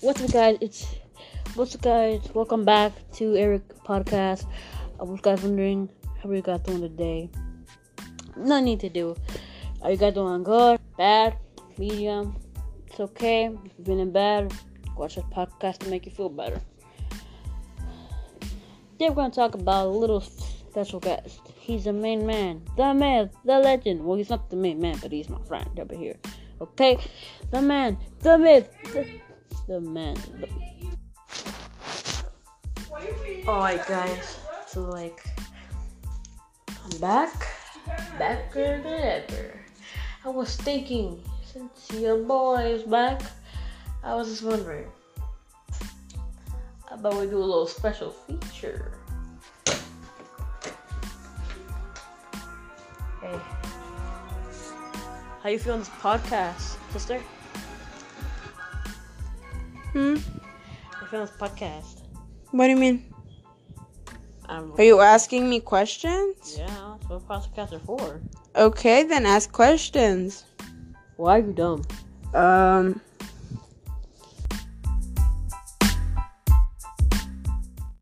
What's up, guys? It's what's up, guys? Welcome back to Eric Podcast. I was guys wondering how are you guys doing today. No need to do. Are you guys doing good, bad, medium? It's okay. Been in bad, watch this podcast to make you feel better. Today we're gonna talk about a little special guest. He's the main man, the man, the legend. Well, he's not the main man, but he's my friend over here. Okay, the man, the myth, the, the man. Alright, oh, guys. So like, I'm back, backer than ever. I was thinking, since your boy is back, I was just wondering, how about we do a little special feature? Hey, how you feeling this podcast, sister? Hmm? I feeling this podcast? What do you mean? Um, Are you asking me questions? yeah, that's what podcasts are for. Okay, then ask questions. Why are you dumb? Um,